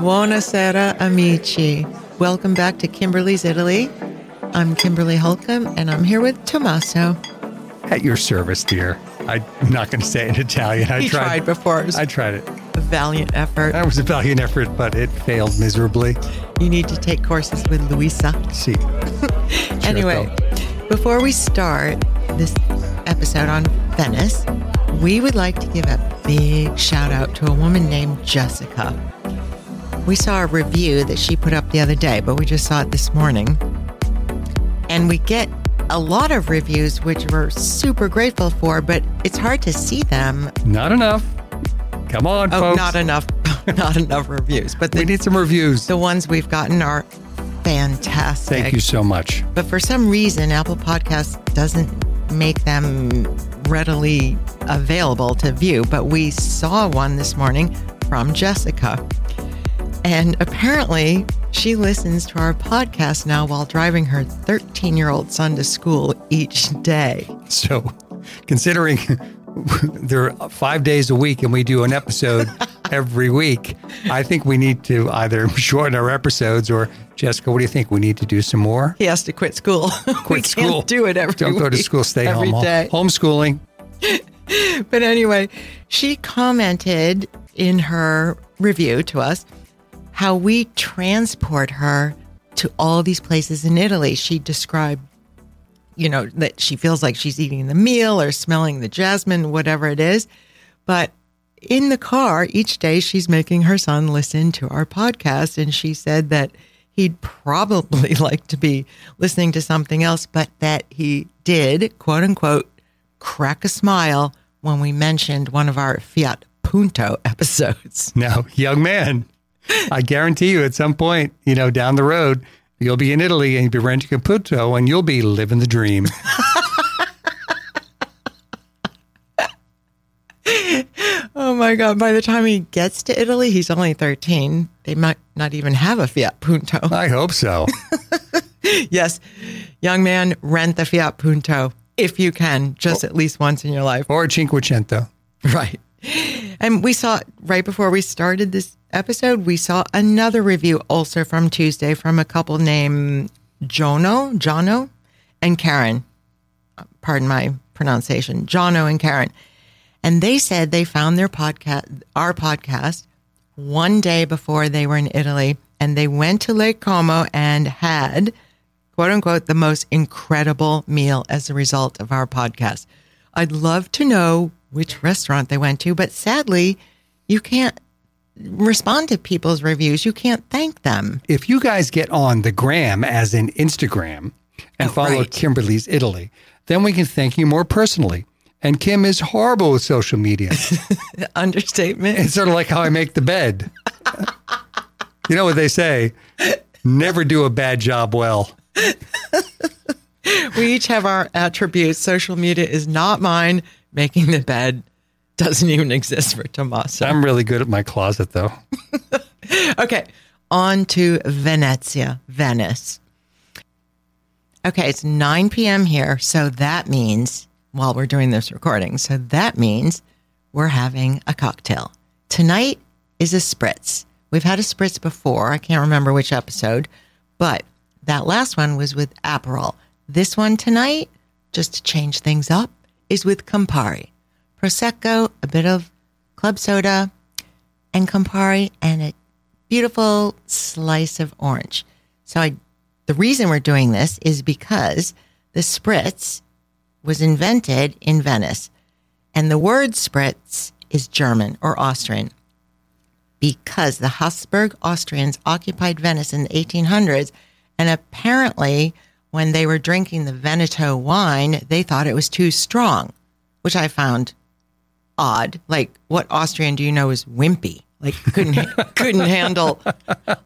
Buonasera, amici. Welcome back to Kimberly's Italy. I'm Kimberly Holcomb, and I'm here with Tommaso. At your service, dear. I'm not going to say it in Italian. I He tried before. It was I tried it. a valiant effort. That was a valiant effort, but it failed miserably. You need to take courses with Luisa. See. Anyway, before we start this episode on Venice, we would like to give a big shout out to a woman named Jessica. We saw a review that she put up the other day, but we just saw it this morning. And we get a lot of reviews, which we're super grateful for, but it's hard to see them. Not enough. Come on, Oh, folks. not enough, not enough reviews. But we need some reviews. the ones we've gotten are fantastic. Thank you so much. But for some reason, Apple Podcasts doesn't make them readily available to view. But we saw one this morning from Jessica. And apparently, she listens to our podcast now while driving her 13 year old son to school each day. So, considering there are five days a week and we do an episode every week, I think we need to either shorten our episodes or, Jessica, what do you think? We need to do some more? He has to quit school. we Quit can't school. do it every Don't go to school. Stay every home. day. Homeschooling. But anyway, she commented in her review to us how we transport her to all these places in Italy. She described, you know, that she feels like she's eating the meal or smelling the jasmine, whatever it is. But in the car each day, she's making her son listen to our podcast. And she said that he'd probably like to be listening to something else, but that he did, quote unquote, crack a smile when we mentioned one of our Fiat Punto episodes. Now, young man, I guarantee you at some point, you know, down the road, you'll be in Italy and you'll be renting a Caputo and you'll be living the dream. Oh my God. By the time he gets to Italy, he's only 13. They might not even have a Fiat Punto. I hope so. yes, young man, rent the Fiat Punto if you can, just oh. at least once in your life. Or a Cinquecento. Right. And we saw right before we started this episode, we saw another review also from Tuesday from a couple named Jono, Jono, and Karen. Pardon my pronunciation, Jono and Karen. And they said they found their podcast, our podcast, one day before they were in Italy, and they went to Lake Como and had, quote unquote, the most incredible meal as a result of our podcast. I'd love to know which restaurant they went to, but sadly, you can't respond to people's reviews. You can't thank them. If you guys get on the gram, as in Instagram, and Oh, follow right. Kimberly's Italy, then we can thank you more personally. And Kim is horrible with social media. Understatement. it's sort of like how I make the bed. you know what they say? Never do a bad job well. we each have our attributes. Social media is not mine. Making the bed doesn't even exist for Tommaso. I'm really good at my closet, though. Okay, on to Venezia, Venice. Okay, it's 9 p.m. here. So that means, while we're doing this recording, so that means we're having a cocktail. Tonight is a spritz. We've had a spritz before. I can't remember which episode, but that last one was with Aperol. This one tonight, just to change things up, is with Campari. Prosecco, a bit of club soda, and Campari, and a beautiful slice of orange. So I, the reason we're doing this is because the spritz was invented in Venice, and the word spritz is German or Austrian because the Habsburg Austrians occupied Venice in the 1800s, and apparently when they were drinking the Veneto wine, they thought it was too strong, which I found odd. Like, what Austrian do you know is wimpy? Like, couldn't couldn't handle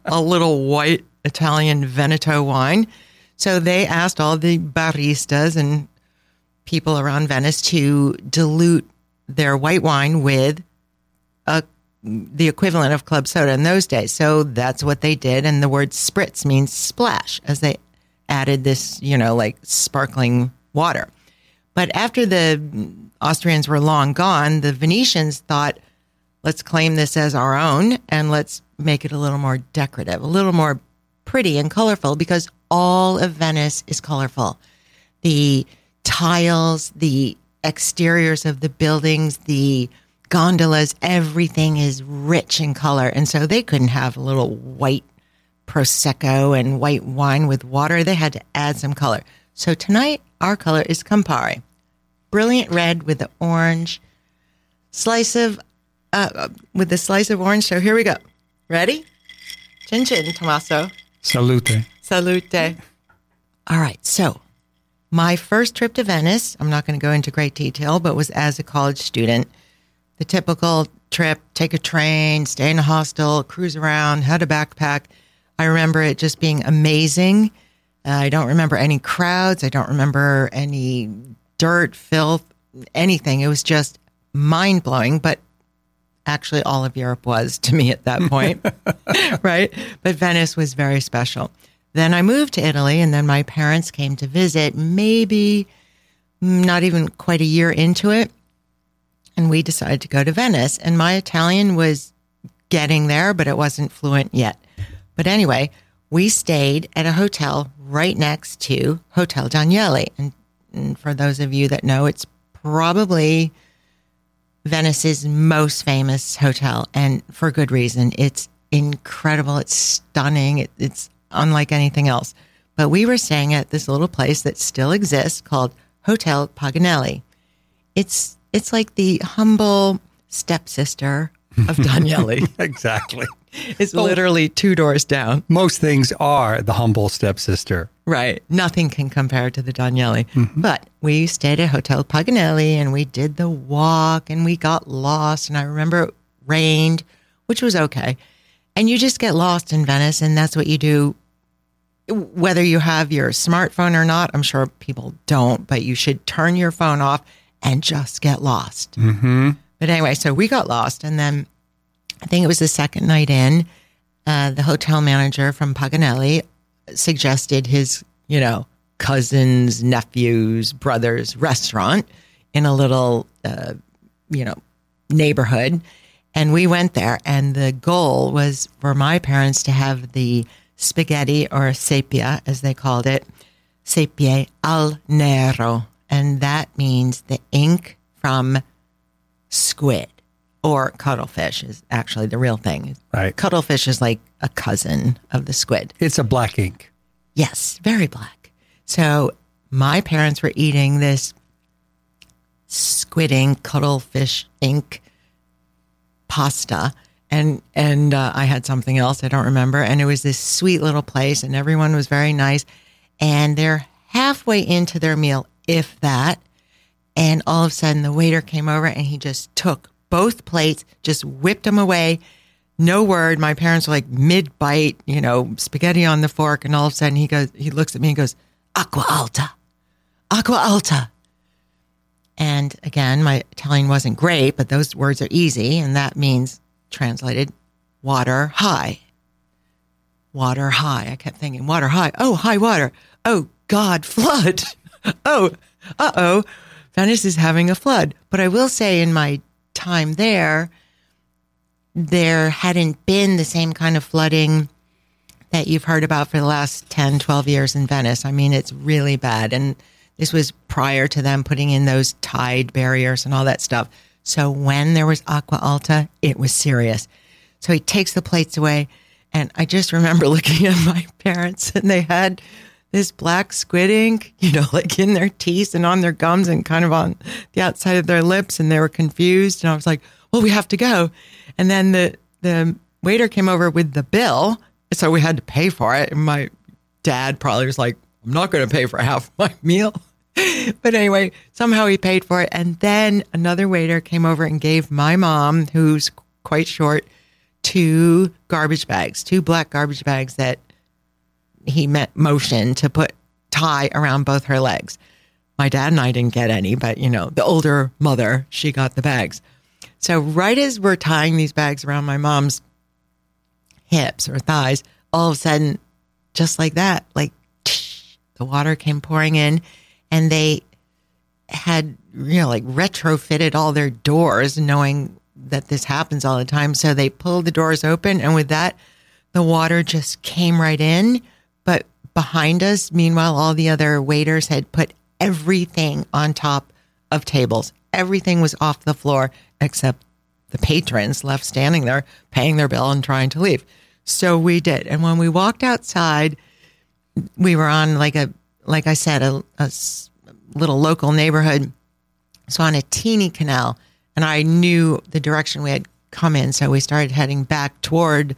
a little white Italian Veneto wine. So they asked all the baristas and people around Venice to dilute their white wine with a the equivalent of club soda in those days. So that's what they did. And the word spritz means splash as they added this, you know, like sparkling water. But after the Austrians were long gone, the Venetians thought, let's claim this as our own and let's make it a little more decorative, a little more pretty and colorful because all of Venice is colorful. The tiles, the exteriors of the buildings, the gondolas, everything is rich in color. And so they couldn't have a little white Prosecco and white wine with water. They had to add some color. So tonight, our color is Campari. Brilliant red with the orange slice of, uh, with the slice of orange. So here we go. Ready? Chin chin, Tommaso. Salute. Salute. All right. So my first trip to Venice, I'm not going to go into great detail, but was as a college student. The typical trip, take a train, stay in a hostel, cruise around, had a backpack. I remember it just being amazing. Uh, I don't remember any crowds. I don't remember any dirt, filth, anything. It was just mind blowing, but actually all of Europe was to me at that point, right? But Venice was very special. Then I moved to Italy, and then my parents came to visit, maybe mm, not even quite a year into it. And we decided to go to Venice. And my Italian was getting there, but it wasn't fluent yet. But anyway, we stayed at a hotel right next to Hotel Danieli. And, and for those of you that know, it's probably Venice's most famous hotel, and for good reason. It's incredible. It's stunning. It, it's unlike anything else. But we were staying at this little place that still exists called Hotel Paganelli. It's it's like the humble stepsister of Danieli. exactly. It's literally two doors down. Most things are the humble stepsister. Right. Nothing can compare to the Danieli. But we stayed at Hotel Paganelli and we did the walk and we got lost. And I remember it rained, which was okay. And you just get lost in Venice, and that's what you do. Whether you have your smartphone or not, I'm sure people don't, but you should turn your phone off and just get lost. Mm-hmm. But anyway, so we got lost, and then I think it was the second night in. Uh, the hotel manager from Paganelli suggested his, you know, cousin's, nephew's, brother's restaurant in a little, uh, you know, neighborhood. And we went there, and the goal was for my parents to have the spaghetti or sepia, as they called it, sepia al nero. And that means the ink from squid or cuttlefish is actually the real thing. Right. Cuttlefish is like a cousin of the squid. It's a black ink. Yes, very black. So my parents were eating this squid ink, cuttlefish ink pasta. And and uh, I had something else I don't remember. And it was this sweet little place, and everyone was very nice. And they're halfway into their meal, if that. And all of a sudden, the waiter came over and he just took both plates, just whipped them away. No word. My parents were like mid bite, you know, spaghetti on the fork. And all of a sudden, he goes, he looks at me and goes, Acqua Alta, Acqua Alta. And again, my Italian wasn't great, but those words are easy. And that means translated water high. Water high. I kept thinking, water high. Oh, high water. Oh, God, flood. oh, uh oh. Venice is having a flood. But I will say, in my time there, there hadn't been the same kind of flooding that you've heard about for the last 10, 12 years in Venice. I mean, it's really bad. And this was prior to them putting in those tide barriers and all that stuff. So when there was Acqua Alta, it was serious. So he takes the plates away. And I just remember looking at my parents and they had this black squid ink, you know, like in their teeth and on their gums and kind of on the outside of their lips. And they were confused. And I was like, well, we have to go. And then the, the waiter came over with the bill. So we had to pay for it. And my dad probably was like, I'm not going to pay for half my meal. but anyway, somehow he paid for it. And then another waiter came over and gave my mom, who's quite short, two garbage bags, two black garbage bags that he meant motion to put tie around both her legs. My dad and I didn't get any, but you know, the older mother, she got the bags. So right as we're tying these bags around my mom's hips or thighs, all of a sudden, just like that, like the water came pouring in and they had, you know, like retrofitted all their doors knowing that this happens all the time. So they pulled the doors open, and with that, the water just came right in. But behind us, meanwhile, all the other waiters had put everything on top of tables. Everything was off the floor except the patrons left standing there paying their bill and trying to leave. So we did. And when we walked outside, we were on like a, like I said, a, a little local neighborhood. So on a teeny canal, and I knew the direction we had come in. So we started heading back toward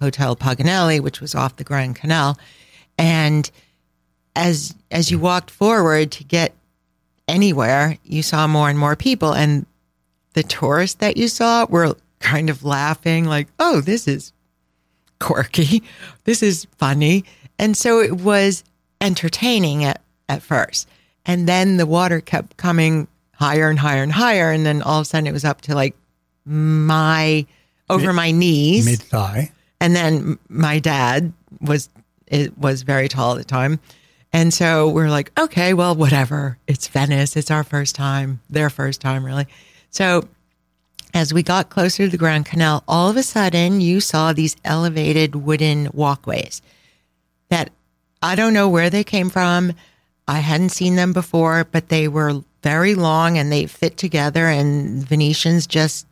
Hotel Paganelli, which was off the Grand Canal. And as as you walked forward to get anywhere, you saw more and more people. And the tourists that you saw were kind of laughing, like, oh, this is quirky. This is funny. And so it was entertaining at, at first. And then the water kept coming higher and higher and higher. And then all of a sudden it was up to like my, over my knees. Mid thigh. And then my dad was it was very tall at the time. And so we're like, okay, well, whatever. It's Venice. It's our first time, their first time, really. So as we got closer to the Grand Canal, all of a sudden you saw these elevated wooden walkways that I don't know where they came from. I hadn't seen them before, but they were very long and they fit together. And Venetians just,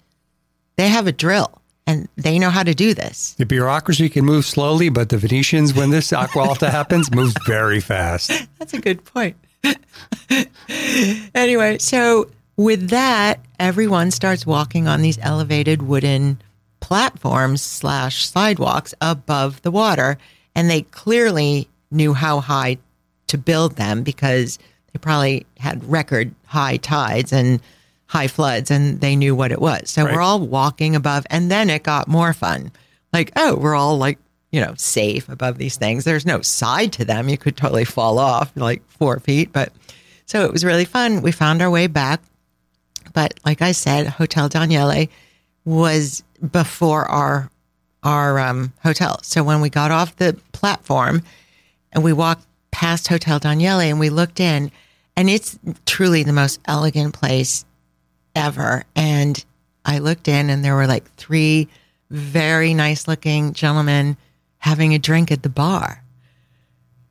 they have a drill and they know how to do this. The bureaucracy can move slowly, but the Venetians, when this Acqua Alta happens, moves very fast. That's a good point. anyway, so with that, everyone starts walking on these elevated wooden platforms slash sidewalks above the water, and they clearly knew how high to build them because they probably had record high tides and high floods, and they knew what it was. So Right. we're all walking above, and then it got more fun. Like, oh, we're all like you know, safe above these things. There's no side to them. You could totally fall off like four feet. But so it was really fun. We found our way back. But like I said, Hotel Danieli was before our our um, hotel. So when we got off the platform and we walked past Hotel Danieli and we looked in, and it's truly the most elegant place ever. And I looked in, and there were like three very nice looking gentlemen having a drink at the bar.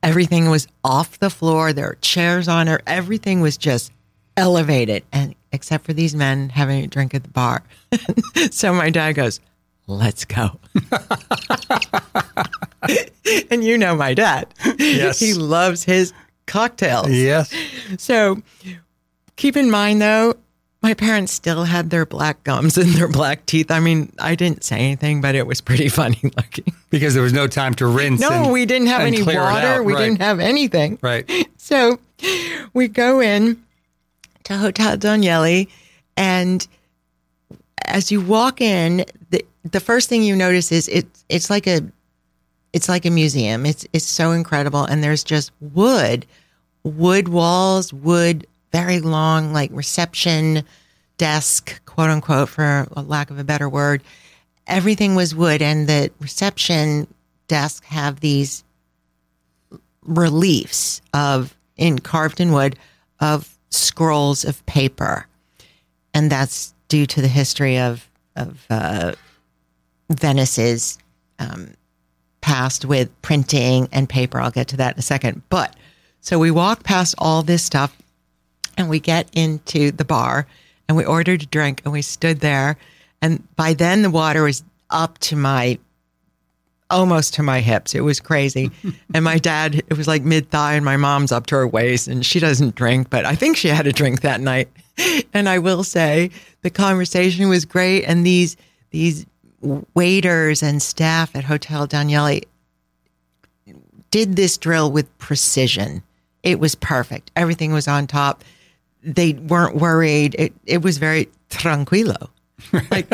Everything was off the floor. There were chairs on it. Everything was just elevated, and except for these men having a drink at the bar. so my dad goes, "Let's go." and you know my dad. Yes. he loves his cocktails. Yes. So keep in mind though, my parents still had their black gums and their black teeth. I mean, I didn't say anything, but it was pretty funny looking. Because there was no time to rinse. No, and- we didn't have any water. out. We Right. didn't have anything. Right. So we go in to Hotel Danieli, and as you walk in, the the first thing you notice is it it's like a it's like a museum. It's it's so incredible, and there's just wood, wood walls, wood, very long like reception desk, quote unquote, for a lack of a better word. Everything was wood, and the reception desk have these reliefs of in carved in wood of scrolls of paper, and that's due to the history of of uh, Venice's um, past with printing and paper. I'll get to that in a second. But so we walk past all this stuff, and we get into the bar, and we ordered a drink, and we stood there, and by then the water was up to my almost to my hips. It was crazy. and my dad, it was like mid thigh, and my mom's up to her waist, and she doesn't drink, but I think she had a drink that night. And I will say the conversation was great, and these these waiters and staff at Hotel Danieli did this drill with precision. It was perfect. Everything was on top. They weren't worried. It it was very tranquilo. Like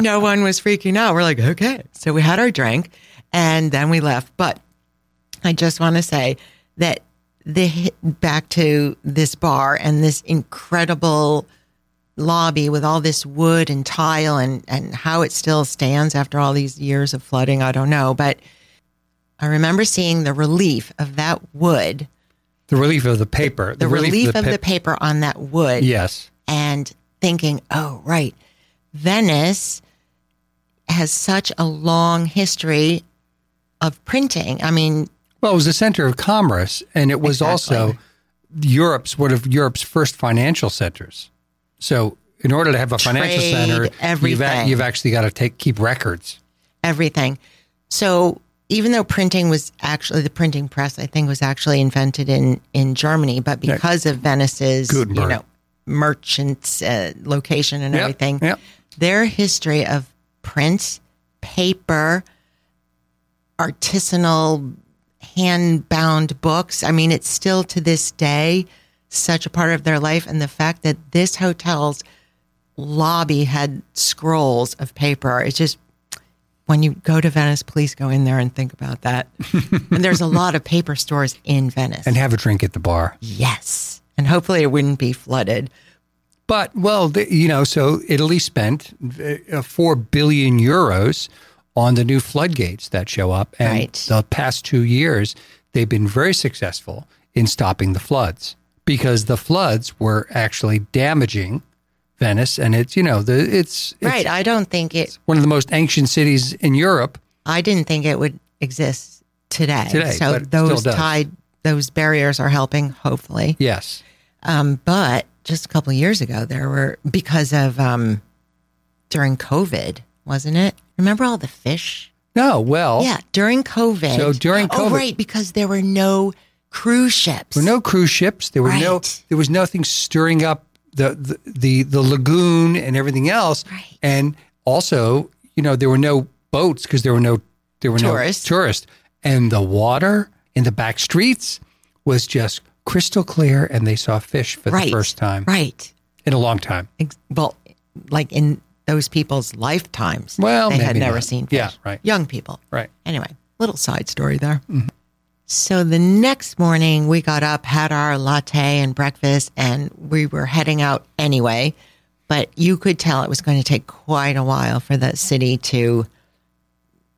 no one was freaking out. We're like, okay. So we had our drink and then we left. But I just want to say that the back to this bar and this incredible lobby with all this wood and tile and, and how it still stands after all these years of flooding, I don't know. But I remember seeing the relief of that wood, The relief of the paper. the, relief, of the pa- paper on that wood Yes. and thinking, oh, right, Venice has such a long history of printing. I mean, Well, it was the center of commerce, and it was also Europe's one of Europe's first financial centers. So, in order to have a financial Trade, center, you've, a- you've actually got to take keep records. everything. So even though printing was actually the printing press, I think was actually invented in in Germany, but because of Venice's Gutenberg. you know merchants uh, location and Yep, everything, yep. their history of prints, paper, artisanal hand bound books. I mean, it's still to this day such a part of their life, and the fact that this hotel's lobby had scrolls of paper. It's just when you go to Venice, please go in there and think about that. and there's a lot of paper stores in Venice. and have a drink at the bar. yes. And hopefully it wouldn't be flooded. But well, the, you know, so Italy spent uh, four billion euros on the new floodgates that show up, and Right. the past two years they've been very successful in stopping the floods because the floods were actually damaging Venice, and it's you know the it's, it's right. I don't think it, one of the most ancient cities in Europe. I didn't think it would exist today. Today, so but it still those tide, those barriers are helping, hopefully. Yes, Um, but just a couple of years ago, there were because of um, during COVID, wasn't it? Remember all the fish? no, well, Yeah, during COVID. So during oh COVID- right, because there were no cruise ships. There were no cruise ships. There were no. There was nothing stirring up the, the the the lagoon and everything else. Right. And also, you know, there were no boats because there were no there were Tourists. no tourists. And the water in the back streets was just crystal clear, and they saw fish for right, the first time Right. in a long time. Well, like in those people's lifetimes. Well, they had never not. seen fish. Yeah, right. Young people. Right. Anyway, little side story there. Mm-hmm. So the next morning, we got up, had our latte and breakfast, and we were heading out anyway. But you could tell it was going to take quite a while for that city to,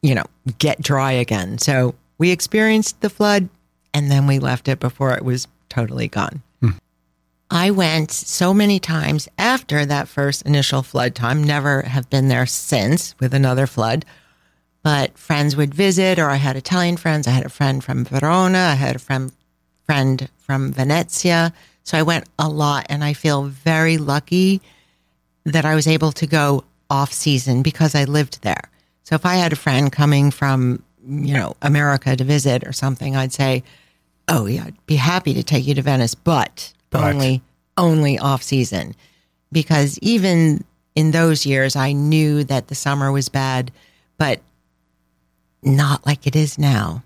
you know, get dry again. So we experienced the flood and then we left it before it was totally gone. Hmm. I went so many times after that first initial flood time, never have been there since with another flood. But friends would visit, or I had Italian friends. I had a friend from Verona. I had a friend friend from Venezia. So I went a lot, and I feel very lucky that I was able to go off season because I lived there. So if I had a friend coming from, you know, America to visit or something, I'd say, "Oh yeah, I'd be happy to take you to Venice, but, But. only only off season." Because even in those years, I knew that the summer was bad, but not like it is now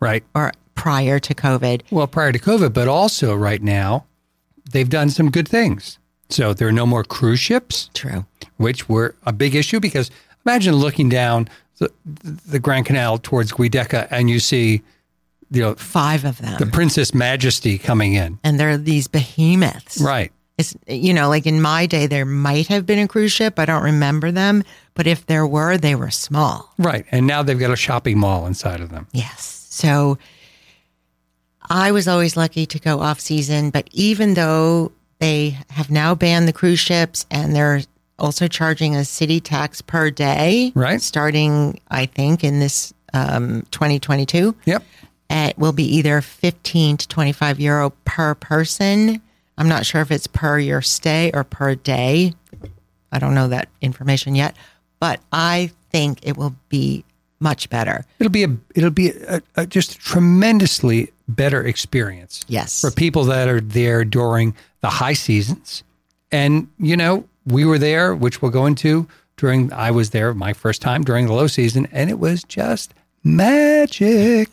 Right. or prior to COVID. Well, prior to COVID, but also right now, they've done some good things. So there are no more cruise ships. True. which were a big issue because imagine looking down the, the Grand Canal towards Giudecca and you see, you know, Five of them. the Princess Majesty coming in. and there are these behemoths. Right. It's you know, like in my day, there might have been a cruise ship. I don't remember them, but if there were, they were small. Right. And now they've got a shopping mall inside of them. Yes. So I was always lucky to go off season, but even though they have now banned the cruise ships and they're also charging a city tax per day, Right. Starting, I think, in this um, 2022. Yep. It will be either 15 to 25 euro per person. I'm not sure if it's per your stay or per day. I don't know that information yet, but I think it will be much better. It'll be a it'll be a, a, just a tremendously better experience Yes. for people that are there during the high seasons. And you know, we were there, which we'll go into during I was there my first time during the low season, and it was just magic.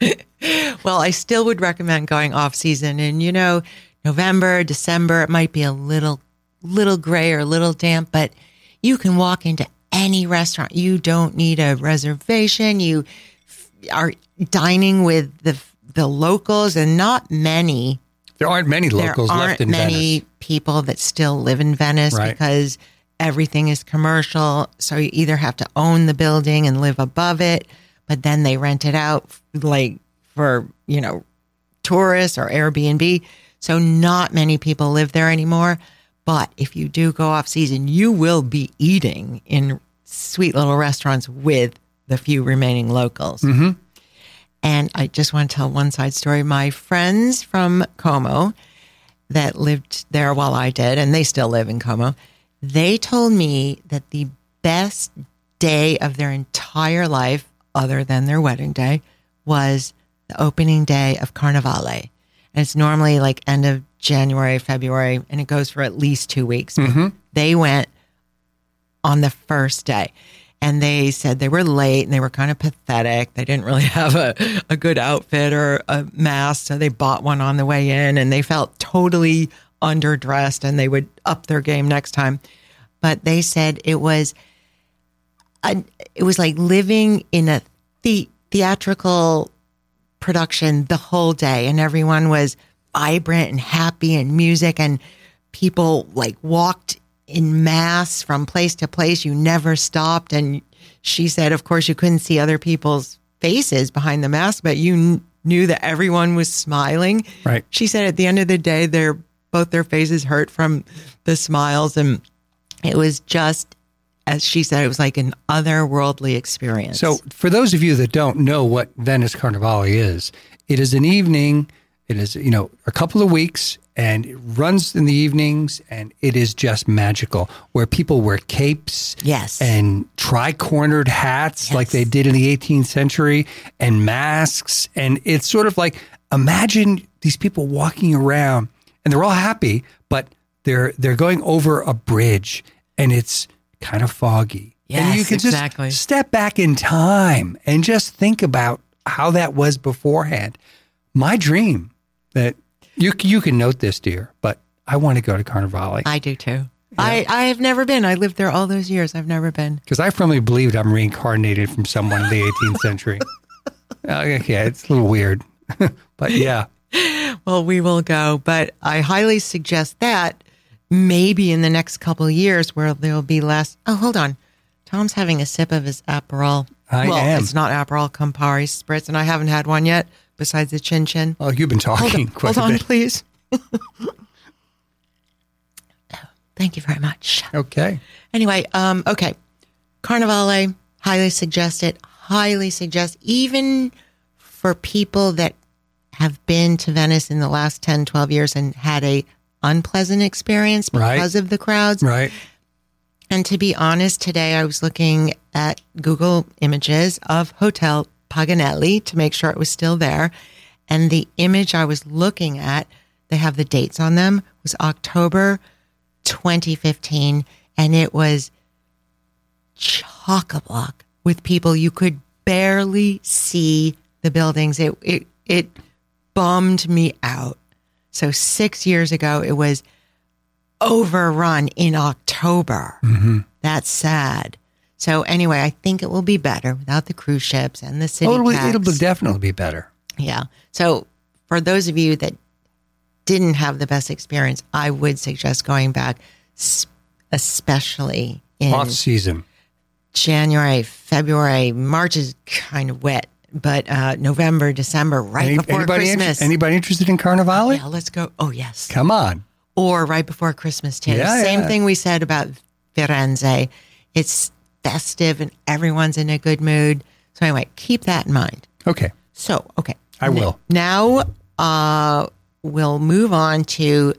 Well, I still would recommend going off season. And you know, November, December, it might be a little, little gray or a little damp, but you can walk into any restaurant. You don't need a reservation. You f- are dining with the the locals, and not many. There aren't many locals there left aren't in many Venice. people that still live in Venice Right. because everything is commercial. So you either have to own the building and live above it, but then they rent it out like for, you know, tourists or Airbnb. So not many people live there anymore. But if you do go off season, you will be eating in sweet little restaurants with the few remaining locals. Mm-hmm. And I just want to tell one side story. My friends from Como that lived there while I did, and they still live in Como, they told me that the best day of their entire life, other than their wedding day, was the opening day of Carnivale. And it's normally like end of January, February, and it goes for at least two weeks. Mm-hmm. They went on the first day. And they said they were late and they were kind of pathetic. They didn't really have a, a good outfit or a mask. So they bought one on the way in and they felt totally underdressed and they would up their game next time. But they said it was, a, it was like living in a the, theatrical production the whole day and everyone was vibrant and happy and music and people like walked in mass from place to place you never stopped and she said of course you couldn't see other people's faces behind the mask but you kn- knew that everyone was smiling Right. she said at the end of the day their both their faces hurt from the smiles and it was just as she said it was like an otherworldly experience So, for those of you that don't know what Venice Carnivale is, it is an evening. It is you know a couple of weeks, and it runs in the evenings, and it is just magical. Where people wear capes, Yes. and tri-cornered hats like they did in the 18th century, and masks, and it's sort of like imagine these people walking around, and they're all happy, but they're they're going over a bridge, and it's kind of foggy. and Yes, you can exactly. just step back in time and just think about how that was beforehand. My dream that you you can note this, dear, but I want to go to Carnivale I do too. I, I have never been. I lived there all those years. I've never been. because I firmly believed I'm reincarnated from someone in the 18th century. Uh, yeah, it's a little weird, but yeah, Well, we will go, but I highly suggest that maybe in the next couple of years where there'll be less. Oh, hold on. Tom's having a sip of his Aperol. I well, am. it's not Aperol, Campari Spritz, and I haven't had one yet besides the Chin Chin. oh, you've been Hold talking on, quite hold a on please. Thank you very much. Okay, Anyway, um, okay. Carnivale, highly suggest it. Highly suggest, even for people that have been to Venice in the last 10, 12 years and had a unpleasant experience Right. because of the crowds. right. And to be honest, today I was looking at Google images of Hotel Paganelli to make sure it was still there. And the image I was looking at, they have the dates on them, was October 2015. And it was chock a block with people. You could barely see the buildings. It, it, it bummed me out. So six years ago, it was overrun in October. Mm-hmm. That's sad. So anyway, I think it will be better without the cruise ships and the city Oh, it'll, it'll definitely be better. yeah. So for those of you that didn't have the best experience, I would suggest going back, especially in Off season. January, February. March is kind of wet, but uh, November, December, right Any- before anybody, inter- Christmas. anybody interested in Carnivale? yeah, let's go. Oh yes. Come on. or right before Christmas too. Yeah, Same yeah. thing we said about Firenze. It's festive and everyone's in a good mood. So anyway, keep that in mind. Okay. So okay, I will. Now uh, we'll move on to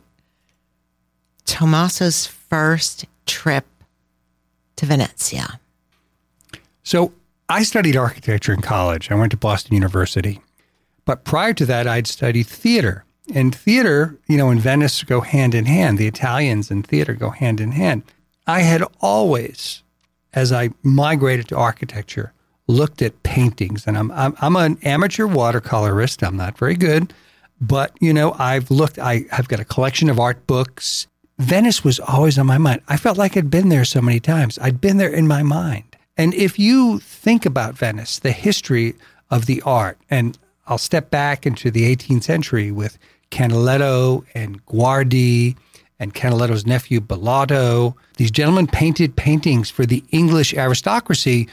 Tommaso's first trip to Venezia. So I studied architecture in college. I went to Boston University. But prior to that, I'd studied theater. And theater, you know, in Venice go hand in hand. The Italians and theater go hand in hand. I had always, as I migrated to architecture, looked at paintings. And I'm, I'm, I'm an amateur watercolorist. I'm not very good. But, you know, I've looked, I, I've got a collection of art books. Venice was always on my mind. I felt like I'd been there so many times. I'd been there in my mind. And if you think about Venice, the history of the art, and I'll step back into the 18th century with Canaletto and Guardi and Canaletto's nephew Bellotto. These gentlemen painted paintings for the English aristocracy,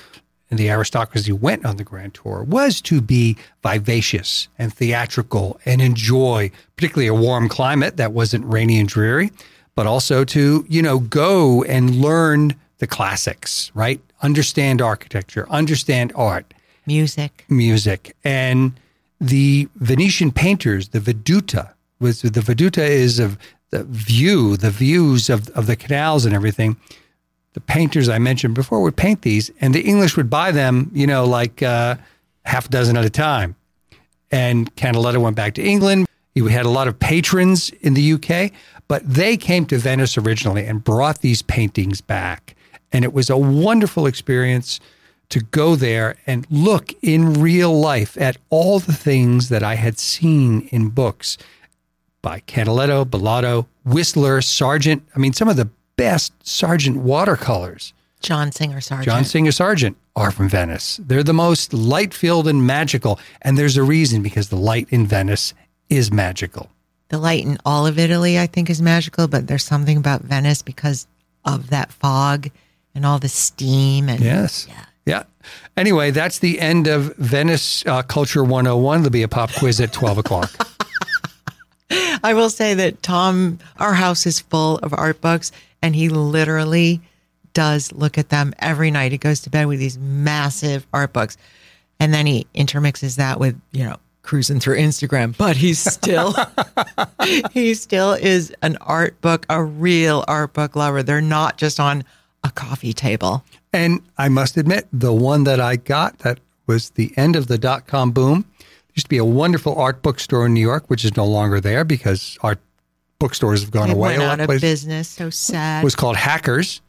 and the aristocracy went on the Grand Tour, was to be vivacious and theatrical and enjoy, particularly a warm climate that wasn't rainy and dreary, but also to, you know, go and learn the classics, right? Understand architecture, understand art, Music. music. And the Venetian painters, the Veduta, was the Veduta is of the view, the views of, of the canals and everything. The painters I mentioned before would paint these, and the English would buy them, you know, like uh, half a dozen at a time. And Canaletto went back to England. He had a lot of patrons in the UK, but they came to Venice originally and brought these paintings back. And it was a wonderful experience to go there and look in real life at all the things that I had seen in books by Canaletto, Bellotto, Whistler, Sargent. I mean, some of the best Sargent watercolors. John Singer Sargent. John Singer Sargent are from Venice. They're the most light filled and magical. And there's a reason because the light in Venice is magical. the light in all of Italy, I think, is magical, but there's something about Venice because of that fog and all the steam and Yes. Yeah. Anyway, that's the end of Venice uh, Culture 101. There'll be a pop quiz at 12 o'clock. I will say that Tom, our house is full of art books, and he literally does look at them every night. He goes to bed with these massive art books, and then he intermixes that with you know cruising through Instagram. But he's still he still is an art book, a real art book lover. They're not just on a coffee table. And I must admit, the one that I got that was the end of the dot com boom. There used to be a wonderful art bookstore in New York, which is no longer there because art bookstores have gone away. went a lot out of places. business. So sad. It was called Hackers.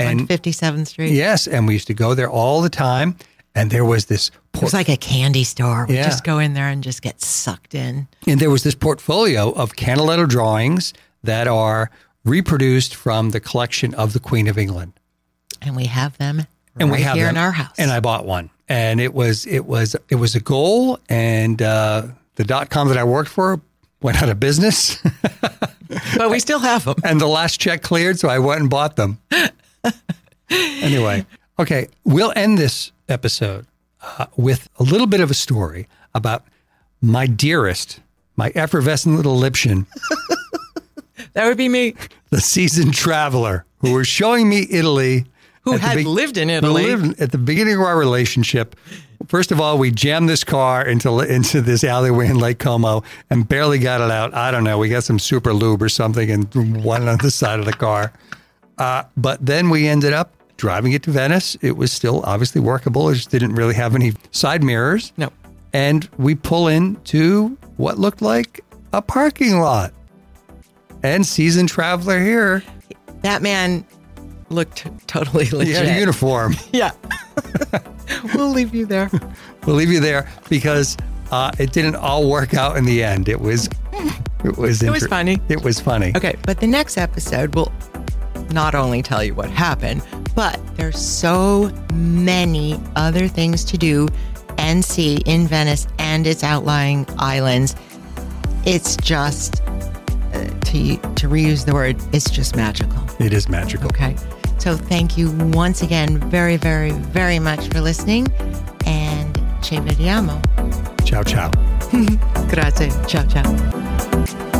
on And 57th Street. yes, and we used to go there all the time. And there was this It was like a candy store. We Yeah. just go in there and just get sucked in. and there was this portfolio of Canaletto drawings that are reproduced from the collection of the Queen of England. And we have them and right we have here them. in our house. And I bought one, and it was it was it was a goal. And uh, the dot com that I worked for went out of business, but we still have them. and the last check cleared, so I went and bought them. anyway, okay, we'll end this episode uh, with a little bit of a story about my dearest, my effervescent little Lipshin. That would be me, the seasoned traveler who was showing me Italy. Who had be- lived in Italy. lived at the beginning of our relationship. First of all, we jammed this car into into this alleyway in Lake Como and barely got it out. I don't know. We got some super lube or something and one on the side of the car. Uh, but then we ended up driving it to Venice. It was still obviously workable. It just didn't really have any side mirrors. No. And we pull into what looked like a parking lot. And seasoned traveler here. That man looked totally legit. A uniform. Yeah. we'll leave you there. We'll leave you there because uh, it didn't all work out in the end. It was, it was, It was funny. It was funny. Okay, but the next episode will not only tell you what happened, but there's so many other things to do and see in Venice and its outlying islands. It's just uh, to to reuse the word, it's just magical. It is magical. Okay. So thank you once again very, very, very much for listening. And ci vediamo. Ciao, ciao. Grazie. Ciao, ciao.